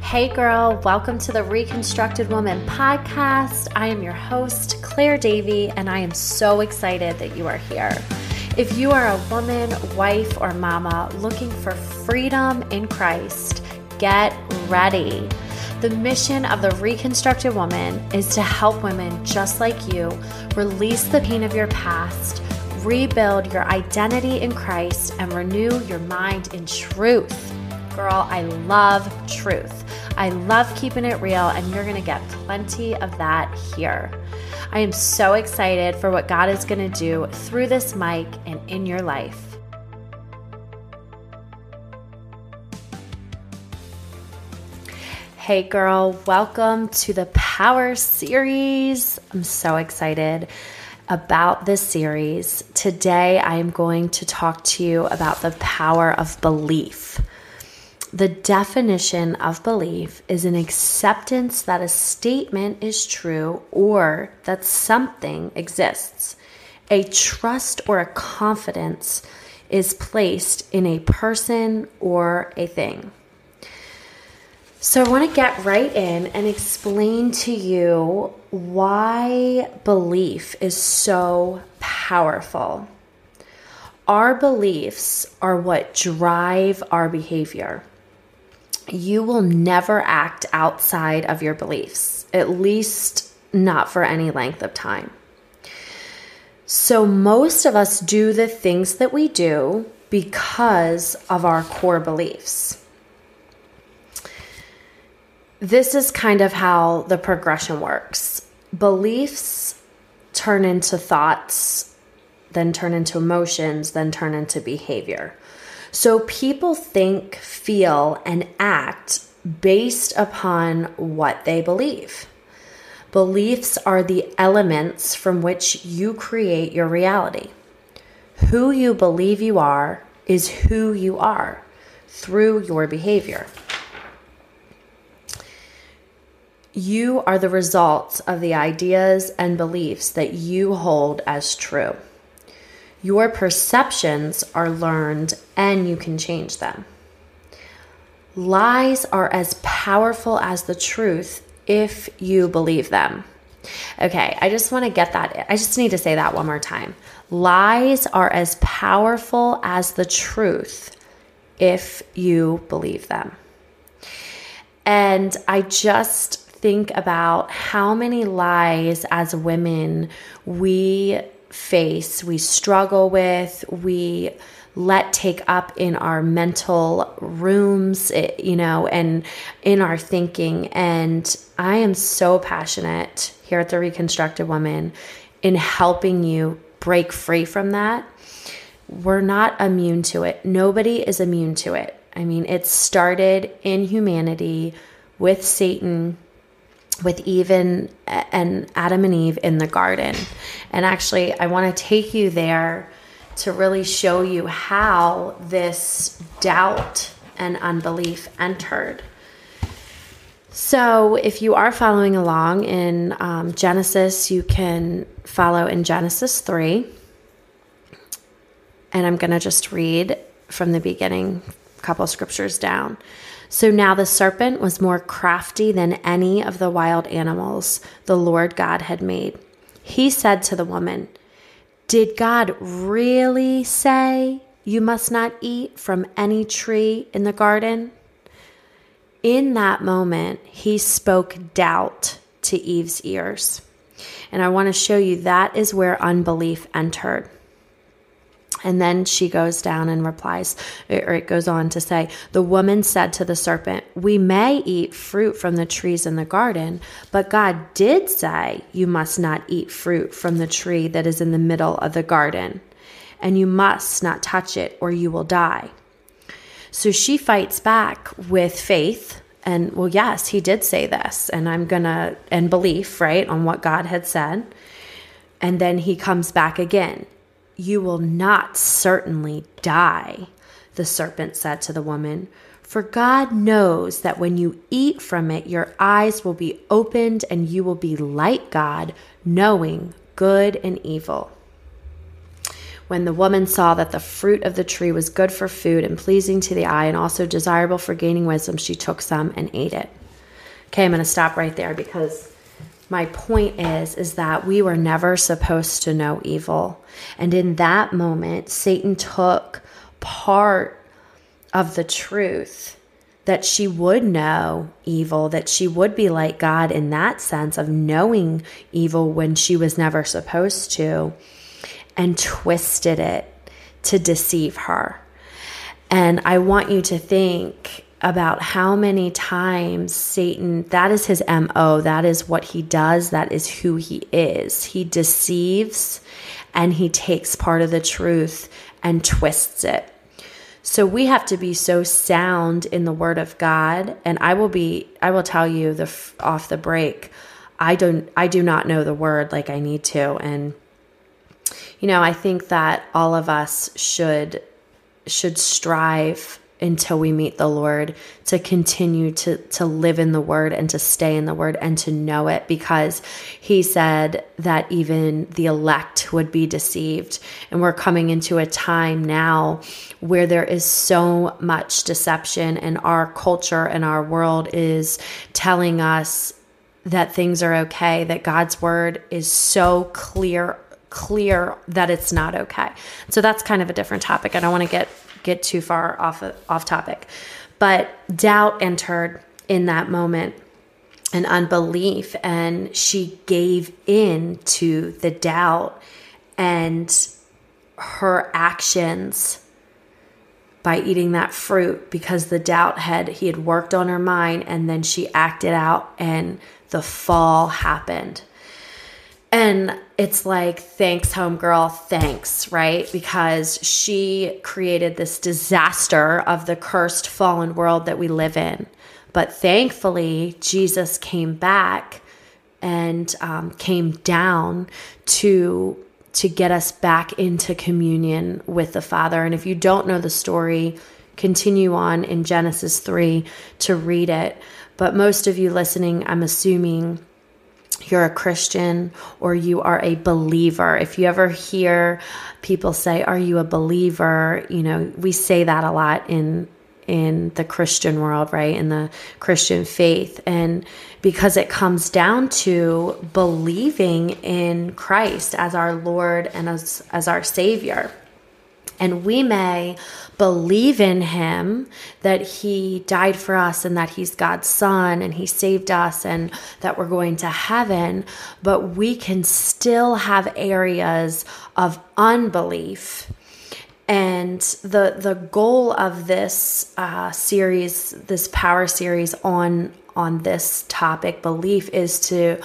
Hey, girl, welcome to the Reconstructed Woman podcast. I am your host, Clare Davy, and I am so excited that you are here. If you are a woman, wife, or mama looking for freedom in Christ, get ready. The mission of the Reconstructed Woman is to help women just like you release the pain of your past, rebuild your identity in Christ, and renew your mind in truth. Girl, I love truth. I love keeping it real, and you're going to get plenty of that here. I am so excited for what God is going to do through this mic and in your life. Hey, girl, welcome to the Power Series. I'm so excited about this series. Today, I am going to talk to you about the power of belief. The definition of belief is an acceptance that a statement is true or that something exists. A trust or a confidence is placed in a person or a thing. So, I want to get right in and explain to you why belief is so powerful. Our beliefs are what drive our behavior you will never act outside of your beliefs, at least not for any length of time. So, most of us do the things that we do because of our core beliefs. This is kind of how the progression works. Beliefs turn into thoughts, then turn into emotions, then turn into behavior. So people think, feel, and act based upon what they believe. Beliefs are the elements from which you create your reality. Who you believe you are is who you are through your behavior. You are the result of the ideas and beliefs that you hold as true. Your perceptions are learned and you can change them. Lies are as powerful as the truth if you believe them. Okay, I just want to get that. I just need to say that one more time. Lies are as powerful as the truth if you believe them. And I just think about how many lies as women we face, we struggle with, we let take up in our mental rooms, it, you know, and in our thinking. And I am so passionate here at the Reconstructed Woman in helping you break free from that. We're not immune to it. Nobody is immune to it. I mean, it started in humanity with Satan with even and Adam and Eve in the garden. And actually, I want to take you there to really show you how this doubt and unbelief entered. So, if you are following along in um, Genesis, you can follow in Genesis 3. And I'm going to just read from the beginning, couple scriptures down. So now the serpent was more crafty than any of the wild animals the Lord God had made. He said to the woman, Did God really say you must not eat from any tree in the garden? In that moment, he spoke doubt to Eve's ears. And I want to show you that is where unbelief entered. And then she goes down and replies, er, or it goes on to say, The woman said to the serpent, We may eat fruit from the trees in the garden, but God did say, You must not eat fruit from the tree that is in the middle of the garden, and you must not touch it, or you will die. So she fights back with faith. And well, yes, he did say this, and I'm gonna, and belief, right, on what God had said. And then he comes back again you will not certainly die, the serpent said to the woman. For God knows that when you eat from it, your eyes will be opened and you will be like God, knowing good and evil. When the woman saw that the fruit of the tree was good for food and pleasing to the eye and also desirable for gaining wisdom, she took some and ate it. Okay, I'm going to stop right there because my point is is that we were never supposed to know evil. And in that moment, Satan took part of the truth that she would know evil, that she would be like God in that sense of knowing evil when she was never supposed to, and twisted it to deceive her. And I want you to think about how many times Satan, that is his MO, that is what he does, that is who he is. He deceives and he takes part of the truth and twists it. So we have to be so sound in the word of God and I will be I will tell you the off the break I don't I do not know the word like I need to and you know I think that all of us should should strive until we meet the Lord to continue to to live in the word and to stay in the word and to know it because he said that even the elect would be deceived and we're coming into a time now where there is so much deception and our culture and our world is telling us that things are okay that God's word is so clear clear that it's not okay. So that's kind of a different topic. I don't want to get get too far off off topic. But doubt entered in that moment and unbelief and she gave in to the doubt and her actions by eating that fruit because the doubt had he had worked on her mind and then she acted out and the fall happened and it's like, thanks, homegirl, thanks, right? Because she created this disaster of the cursed, fallen world that we live in. But thankfully, Jesus came back and um, came down to to get us back into communion with the Father. And if you don't know the story, continue on in Genesis 3 to read it. But most of you listening, I'm assuming you're a Christian or you are a believer. If you ever hear people say, "Are you a believer?" you know, we say that a lot in in the Christian world, right? In the Christian faith. And because it comes down to believing in Christ as our Lord and as as our savior. And we may believe in him that he died for us and that he's God's son and he saved us and that we're going to heaven, but we can still have areas of unbelief. And the the goal of this uh, series, this power series on on this topic, belief, is to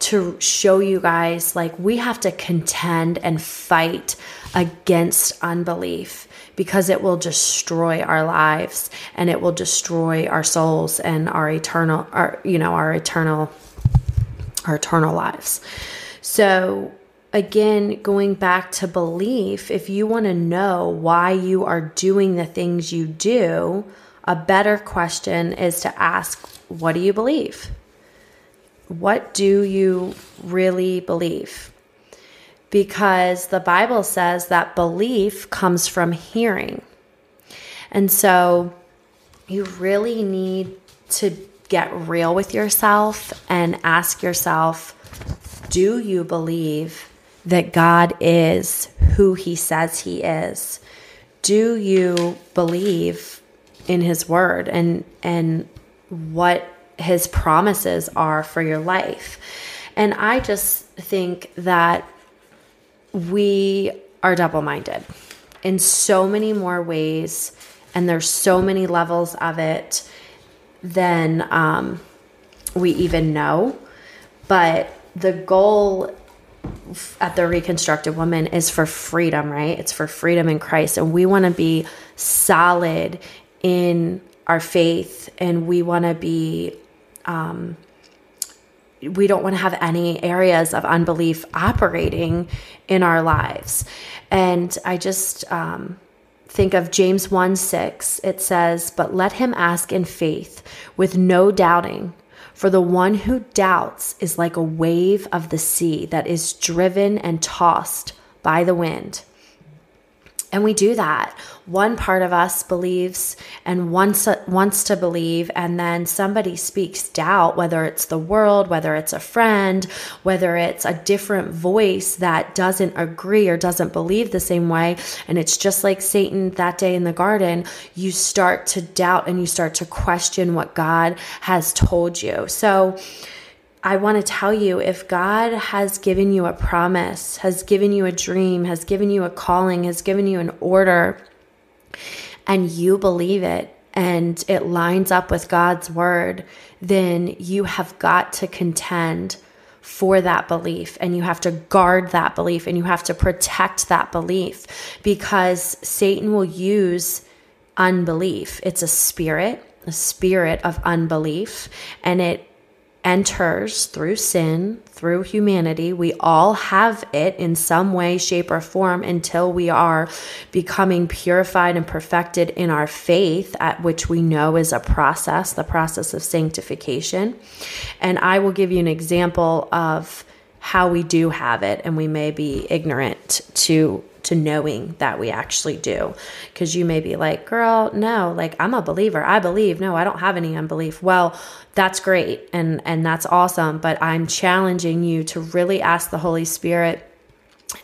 to show you guys like we have to contend and fight against unbelief because it will destroy our lives and it will destroy our souls and our eternal our you know our eternal our eternal lives. So again going back to belief, if you want to know why you are doing the things you do, a better question is to ask what do you believe? What do you really believe? Because the Bible says that belief comes from hearing. And so you really need to get real with yourself and ask yourself do you believe that God is who he says he is? Do you believe in his word and and what his promises are for your life. And I just think that we are double minded in so many more ways, and there's so many levels of it than um, we even know. But the goal at the reconstructed woman is for freedom, right? It's for freedom in Christ. And we want to be solid in our faith and we want to be um, we don't want to have any areas of unbelief operating in our lives. And I just um, think of James 1 6. It says, But let him ask in faith with no doubting. For the one who doubts is like a wave of the sea that is driven and tossed by the wind. And we do that. One part of us believes and wants, wants to believe, and then somebody speaks doubt, whether it's the world, whether it's a friend, whether it's a different voice that doesn't agree or doesn't believe the same way. And it's just like Satan that day in the garden. You start to doubt and you start to question what God has told you. So, I want to tell you if God has given you a promise, has given you a dream, has given you a calling, has given you an order, and you believe it and it lines up with God's word, then you have got to contend for that belief and you have to guard that belief and you have to protect that belief because Satan will use unbelief. It's a spirit, a spirit of unbelief, and it enters through sin, through humanity. We all have it in some way, shape, or form until we are becoming purified and perfected in our faith, at which we know is a process, the process of sanctification. And I will give you an example of how we do have it, and we may be ignorant to to knowing that we actually do. Because you may be like, girl, no, like I'm a believer. I believe. No, I don't have any unbelief. Well, that's great and and that's awesome, but I'm challenging you to really ask the Holy Spirit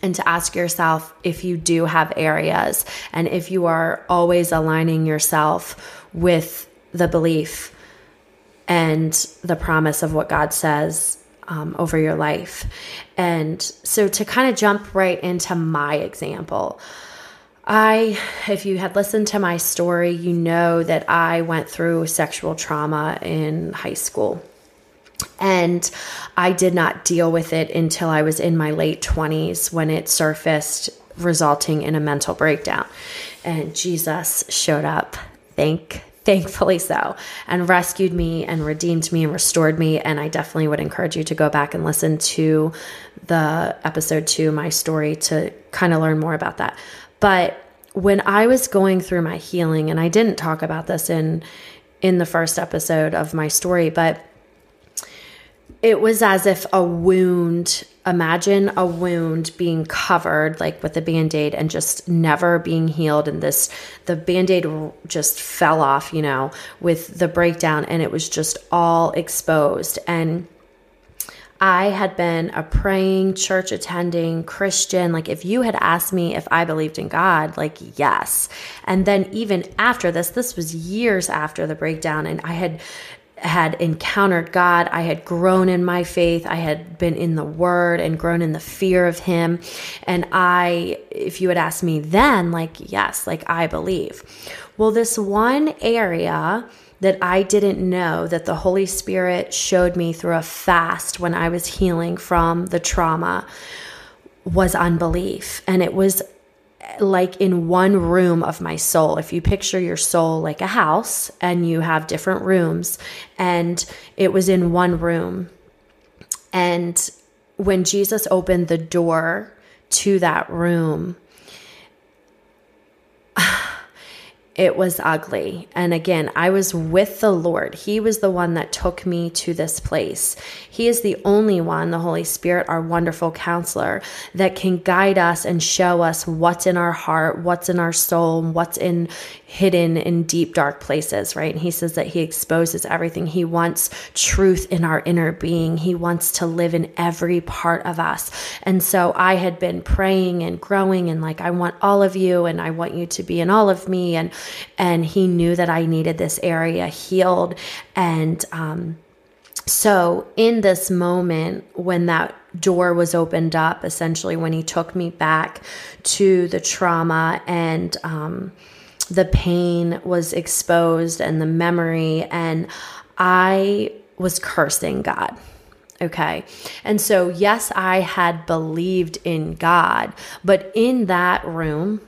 and to ask yourself if you do have areas and if you are always aligning yourself with the belief and the promise of what God says um, over your life. And so to kind of jump right into my example, I, if you had listened to my story, you know that I went through sexual trauma in high school. And I did not deal with it until I was in my late 20s when it surfaced, resulting in a mental breakdown. And Jesus showed up. Thank thankfully so, and rescued me and redeemed me and restored me. And I definitely would encourage you to go back and listen to the episode two, my story, to kind of learn more about that. But when I was going through my healing, and I didn't talk about this in in the first episode of my story, but it was as if a wound imagine a wound being covered like with a band-aid and just never being healed and this the band-aid just fell off you know with the breakdown and it was just all exposed and I had been a praying, church attending Christian. Like, if you had asked me if I believed in God, like, yes. And then, even after this, this was years after the breakdown, and I had had encountered God. I had grown in my faith. I had been in the word and grown in the fear of him. And I, if you had asked me then, like, yes, like I believe. Well, this one area that I didn't know that the Holy Spirit showed me through a fast when I was healing from the trauma was unbelief. And it was like in one room of my soul. If you picture your soul like a house and you have different rooms, and it was in one room. And when Jesus opened the door to that room, it was ugly. And again, I was with the Lord. He was the one that took me to this place. He is the only one, the Holy Spirit, our wonderful counselor, that can guide us and show us what's in our heart, what's in our soul, what's in hidden in deep dark places, right? And he says that he exposes everything. He wants truth in our inner being. He wants to live in every part of us. And so I had been praying and growing and like I want all of you and I want you to be in all of me and and he knew that I needed this area healed and um so, in this moment, when that door was opened up, essentially, when he took me back to the trauma and um, the pain was exposed and the memory, and I was cursing God. Okay. And so, yes, I had believed in God, but in that room,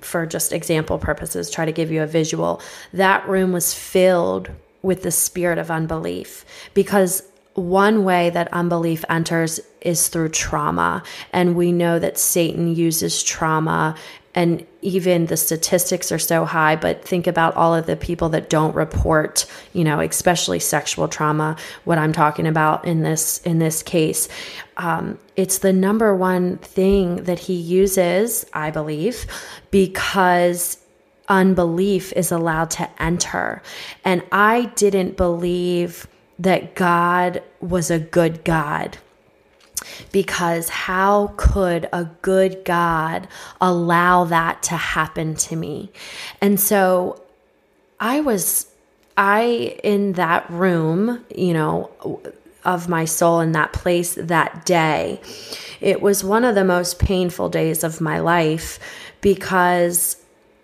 for just example purposes, try to give you a visual, that room was filled with the spirit of unbelief because one way that unbelief enters is through trauma. And we know that Satan uses trauma and even the statistics are so high but think about all of the people that don't report you know especially sexual trauma what i'm talking about in this in this case. Um, it's the number one thing that he uses i believe because unbelief is allowed to enter. And i didn't believe that god was a good god because how could a good God allow that to happen to me? And so I was, I in that room, you know, of my soul in that place that day, it was one of the most painful days of my life because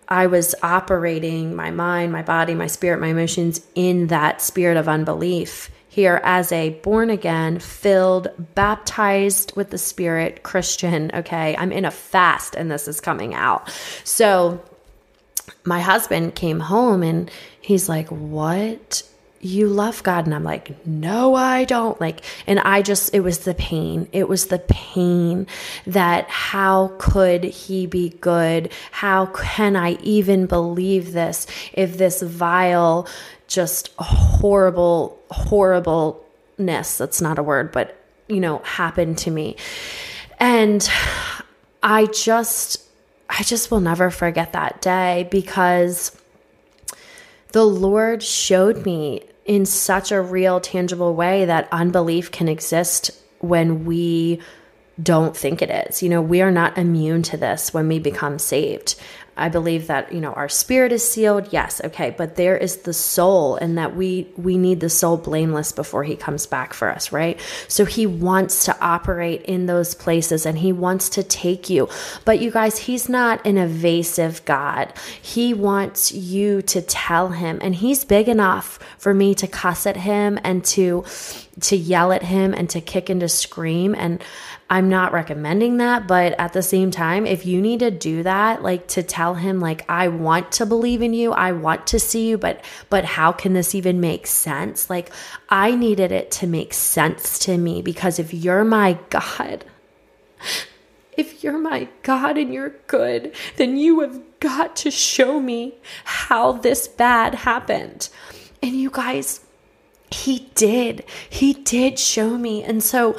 I was operating my mind, my body, my spirit, my emotions in that spirit of unbelief here as a born again, filled, baptized with the Spirit Christian. Okay, I'm in a fast and this is coming out. So my husband came home and he's like, What? You love God. And I'm like, No, I don't. Like, and I just, it was the pain. It was the pain that how could he be good? How can I even believe this if this vile, just horrible, horribleness. That's not a word, but you know, happened to me. And I just, I just will never forget that day because the Lord showed me in such a real, tangible way that unbelief can exist when we don't think it is. You know, we are not immune to this when we become saved. I believe that, you know, our spirit is sealed. Yes, okay, but there is the soul and that we we need the soul blameless before he comes back for us, right? So he wants to operate in those places and he wants to take you. But you guys, he's not an evasive God. He wants you to tell him and he's big enough for me to cuss at him and to to yell at him and to kick and to scream and I'm not recommending that, but at the same time, if you need to do that, like to tell him like I want to believe in you, I want to see you, but but how can this even make sense? Like I needed it to make sense to me because if you're my God, if you're my God and you're good, then you have got to show me how this bad happened. And you guys, he did. He did show me. And so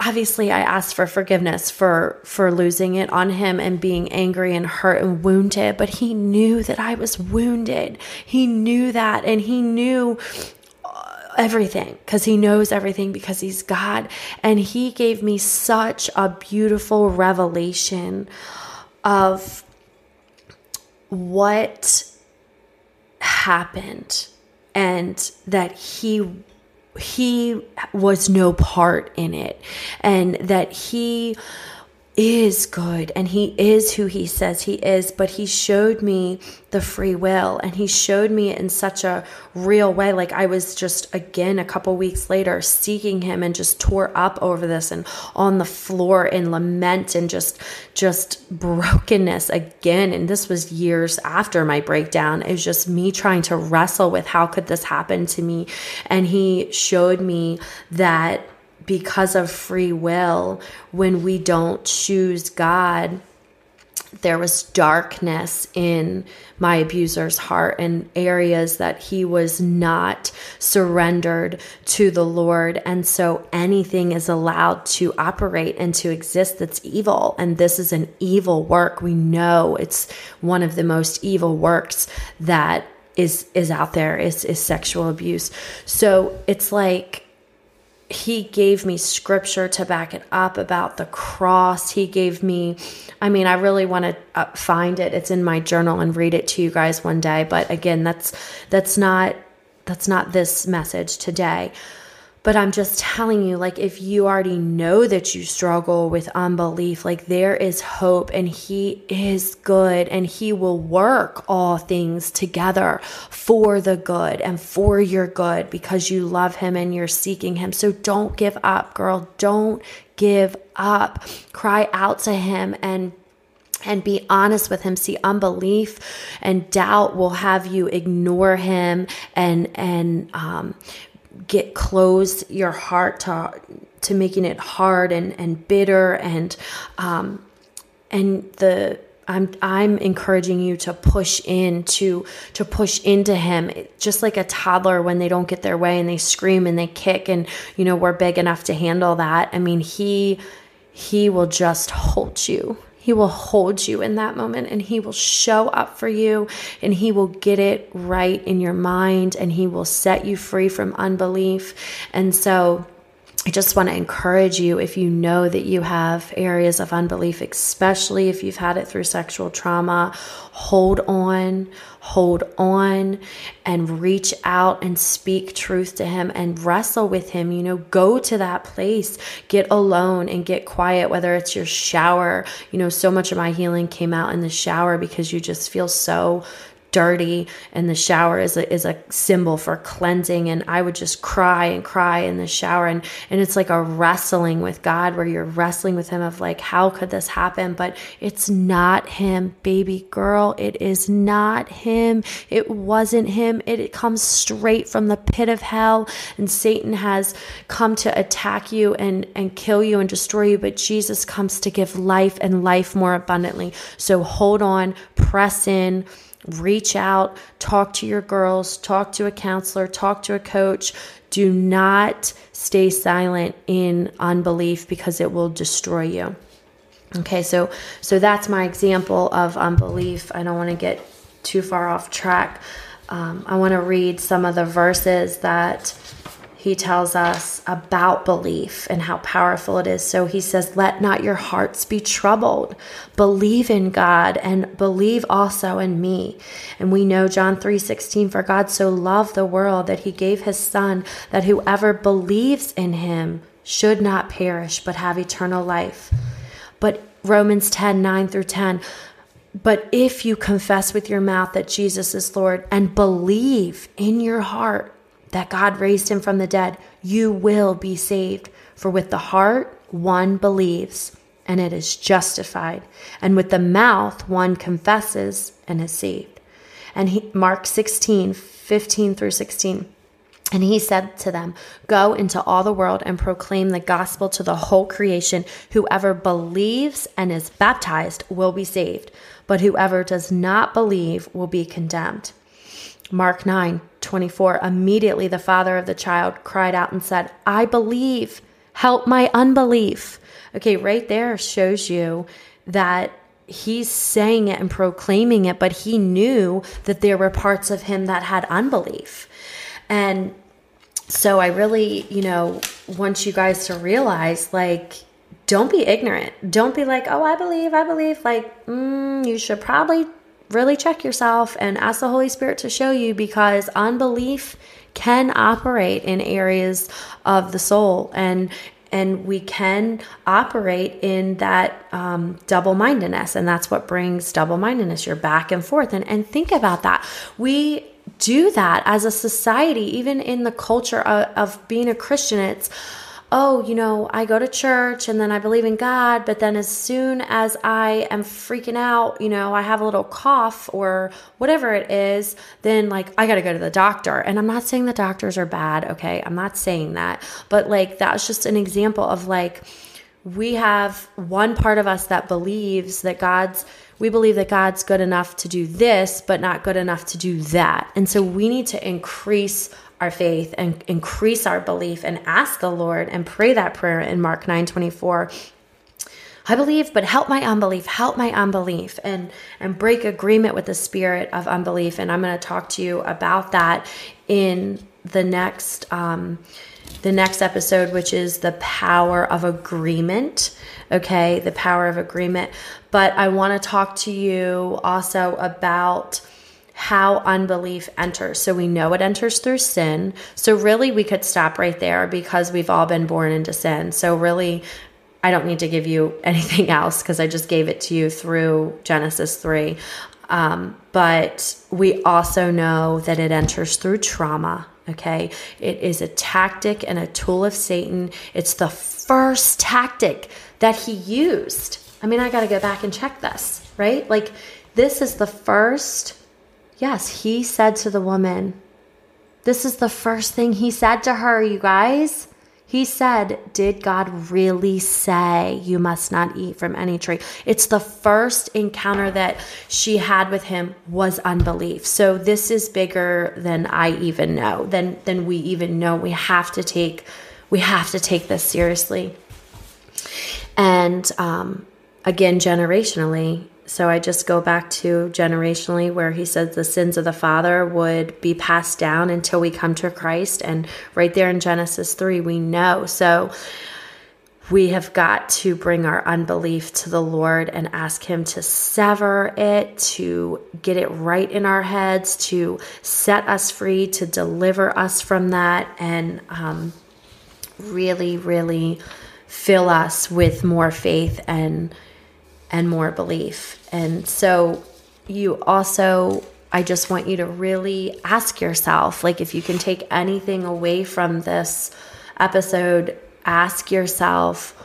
obviously I asked for forgiveness for for losing it on him and being angry and hurt and wounded, but he knew that I was wounded. He knew that and he knew uh, everything because he knows everything because he's God and he gave me such a beautiful revelation of what happened and that he he was no part in it. And that he is good and he is who he says he is, but he showed me the free will and he showed me in such a real way. Like I was just again a couple weeks later seeking him and just tore up over this and on the floor in lament and just just brokenness again. And this was years after my breakdown. It was just me trying to wrestle with how could this happen to me. And he showed me that because of free will, when we don't choose God, there was darkness in my abuser's heart and areas that he was not surrendered to the Lord. And so anything is allowed to operate and to exist that's evil. And this is an evil work. We know it's one of the most evil works that is is out there is is sexual abuse. So it's like he gave me scripture to back it up about the cross. He gave me, I mean, I really want to uh, find it. It's in my journal and read it to you guys one day. But again, that's that's not that's not this message today. But I'm just telling you, like, if you already know that you struggle with unbelief, like, there is hope and He is good and He will work all things together for the good and for your good because you love Him and you're seeking Him. So don't give up, girl. Don't give up. Cry out to Him and and be honest with him see unbelief and doubt will have you ignore him and and um, get close your heart to to making it hard and and bitter and um and the I'm I'm encouraging you to push in to to push into him just like a toddler when they don't get their way and they scream and they kick and you know we're big enough to handle that. I mean, he he will just hold you. He will hold you in that moment and he will show up for you and he will get it right in your mind and he will set you free from unbelief. And so I just want to encourage you if you know that you have areas of unbelief, especially if you've had it through sexual trauma, hold on, hold on, and reach out and speak truth to Him and wrestle with Him. You know, go to that place, get alone and get quiet, whether it's your shower. You know, so much of my healing came out in the shower because you just feel so dirty and the shower is a, is a symbol for cleansing. And i would just cry and cry in the shower. And and it's like a wrestling with god where you're wrestling with him of like how could this happen? But it's not him baby girl. It is not him. It wasn't him. It, it comes straight from the pit of hell. And satan has come to attack you and and kill you and destroy you. But jesus comes to give life and life more abundantly. So hold on press in reach out, talk to your girls, talk to a counselor, talk to a coach. Do not stay silent in unbelief because it will destroy you. Okay, so so that's my example of unbelief. I don't want to get too far off track. Um, I want to read some of the verses that he tells us about belief and how powerful it is. So he says, Let not your hearts be troubled. Believe in God and believe also in me. And we know John 3 16, for God so loved the world that he gave his son, that whoever believes in him should not perish, but have eternal life. But Romans 10 9 through 10, but if you confess with your mouth that Jesus is Lord and believe in your heart, that God raised him from the dead, you will be saved. For with the heart one believes and it is justified, and with the mouth one confesses and is saved. And he, Mark 16, 15 through 16. And he said to them, Go into all the world and proclaim the gospel to the whole creation. Whoever believes and is baptized will be saved, but whoever does not believe will be condemned. Mark 9, 24. Immediately the father of the child cried out and said, I believe, help my unbelief. Okay, right there shows you that he's saying it and proclaiming it, but he knew that there were parts of him that had unbelief. And so I really, you know, want you guys to realize like, don't be ignorant. Don't be like, oh, I believe, I believe. Like, mm, you should probably really check yourself and ask the Holy Spirit to show you because unbelief can operate in areas of the soul and and we can operate in that um, double mindedness and that's what brings double mindedness you're back and forth and, and think about that. We do that as a society even in the culture of, of being a christian. It's oh, you know, I go to church and then I believe in God, but then as soon as I am freaking out, you know, I have a little cough or whatever it is, then like I got to go to the doctor. And I'm not saying the doctors are bad, okay? I'm not saying that. But like that's just an example of like we have one part of us that believes that God's we believe that God's good enough to do this, but not good enough to do that. And so we need to increase our faith and increase our belief and ask the Lord and pray that prayer in Mark 9 24. I believe, but help my unbelief, help my unbelief, and and break agreement with the spirit of unbelief. And I'm going to talk to you about that in the next um, the next episode, which is the power of agreement. Okay, the power of agreement. But I want to talk to you also about how unbelief enters. So we know it enters through sin. So really, we could stop right there because we've all been born into sin. So really, I don't need to give you anything else because I just gave it to you through Genesis 3. Um, but we also know that it enters through trauma. Okay. It is a tactic and a tool of Satan. It's the first tactic that he used. I mean, I got to go back and check this, right? Like, this is the first Yes, he said to the woman, This is the first thing he said to her, you guys. He said, Did God really say you must not eat from any tree? It's the first encounter that she had with him was unbelief. So this is bigger than I even know, than than we even know. We have to take we have to take this seriously. And um, again, generationally, so I just go back to generationally where he says the sins of the father would be passed down until we come to Christ. And right there in Genesis 3, we know. So we have got to bring our unbelief to the Lord and ask Him to sever it, to get it right in our heads, to set us free, to deliver us from that, and um, really, really fill us with more faith and and more belief. And so you also I just want you to really ask yourself like if you can take anything away from this episode, ask yourself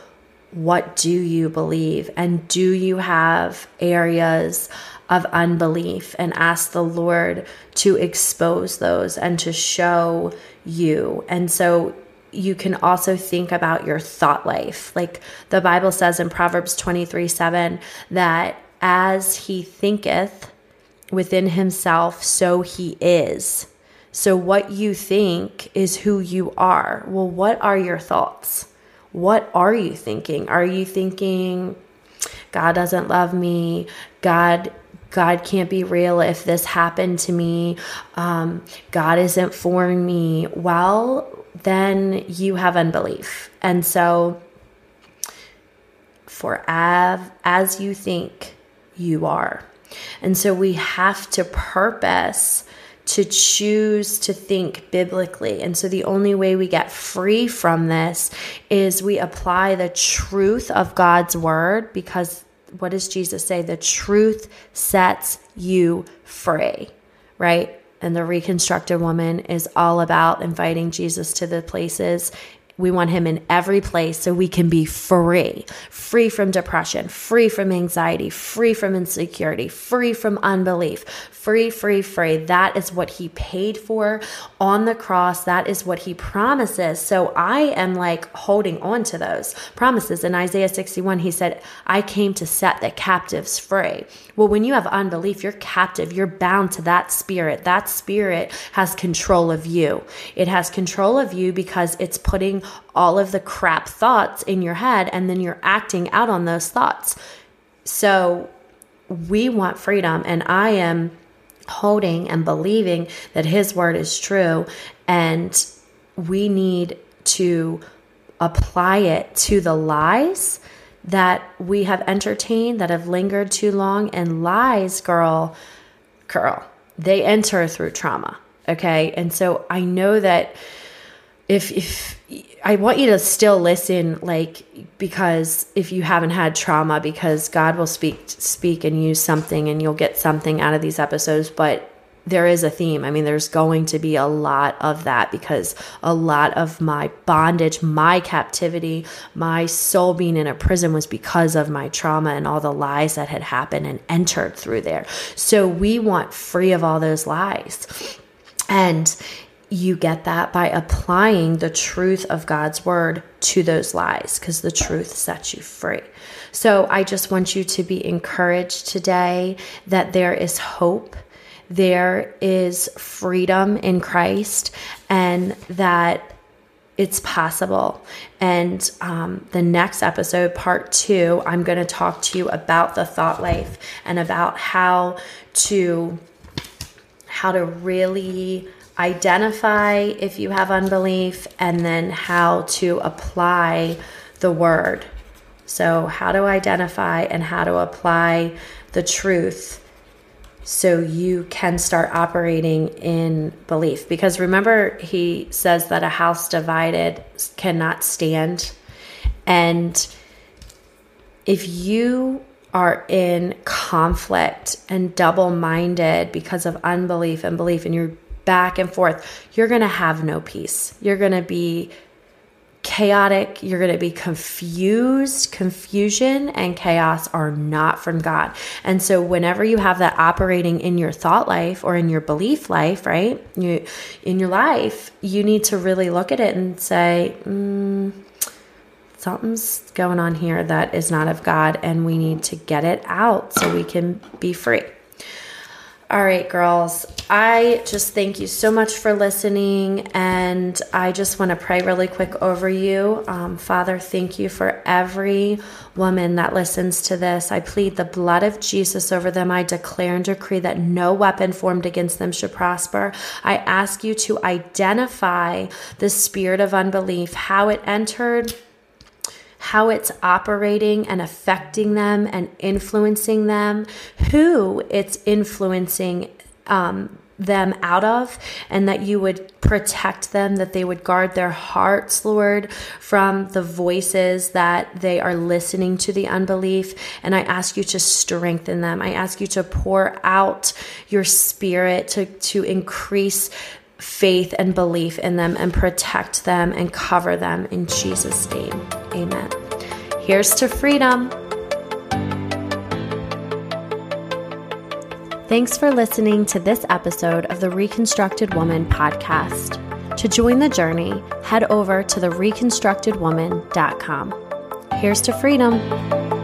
what do you believe and do you have areas of unbelief and ask the Lord to expose those and to show you. And so you can also think about your thought life. Like the Bible says in Proverbs 23 7 that as he thinketh within himself, so he is. So what you think is who you are. Well, what are your thoughts? What are you thinking? Are you thinking, God doesn't love me? God God can't be real if this happened to me. Um, God isn't for me. Well, then you have unbelief. And so, for av, as you think, you are. And so, we have to purpose to choose to think biblically. And so, the only way we get free from this is we apply the truth of God's word because what does Jesus say? The truth sets you free, right? And the reconstructed woman is all about inviting Jesus to the places we want him in every place so we can be free, free from depression, free from anxiety, free from insecurity, free from unbelief, free, free, free. That is what he paid for on the cross. That is what he promises. So I am like holding on to those promises. In Isaiah 61, he said, I came to set the captives free. Well, when you have unbelief, you're captive. You're bound to that spirit. That spirit has control of you. It has control of you because it's putting all of the crap thoughts in your head and then you're acting out on those thoughts. So we want freedom, and I am holding and believing that His word is true, and we need to apply it to the lies that we have entertained that have lingered too long. And lies, girl, girl, they enter through trauma. Okay. And so I know that if if I want you to still listen like because if you haven't had trauma because God will speak speak and use something and you'll get something out of these episodes but there is a theme. I mean, there's going to be a lot of that because a lot of my bondage, my captivity, my soul being in a prison was because of my trauma and all the lies that had happened and entered through there. So we want free of all those lies. And you get that by applying the truth of God's word to those lies because the truth sets you free. So I just want you to be encouraged today that there is hope, there is freedom in Christ, and that it's possible. And um, the next episode, part two, I'm going to talk to you about the thought life and about how to how to really identify if you have unbelief and then how to apply the word. So, how to identify and how to apply the truth so you can start operating in belief. Because remember, he says that a house divided cannot stand. And if you are in conflict and double minded because of unbelief and belief, and you're back and forth, you're going to have no peace. You're going to be chaotic. You're going to be confused. Confusion and chaos are not from God. And so, whenever you have that operating in your thought life or in your belief life, right? You, in your life, you need to really look at it and say, mm, something's going on here that is not of God, and we need to get it out so we can be free. All right, girls, I just thank you so much for listening. And I just want to pray really quick over you. Um, Father, thank you for every woman that listens to this. I plead the blood of Jesus over them. I declare and decree that no weapon formed against them should prosper. I ask you to identify the spirit of unbelief, how it entered how it's operating and affecting them and influencing them, who it's influencing um, them out of, and that you would protect them, that they would guard their hearts, Lord, from the voices that they are listening to the unbelief. And I ask you to strengthen them. I ask you to pour out your spirit to, to increase faith and belief in them and protect them and cover them in Jesus' name. Here's to freedom. Thanks for listening to this episode of the Reconstructed Woman podcast. To join the journey, head over to thereconstructedwoman.com. Here's to freedom.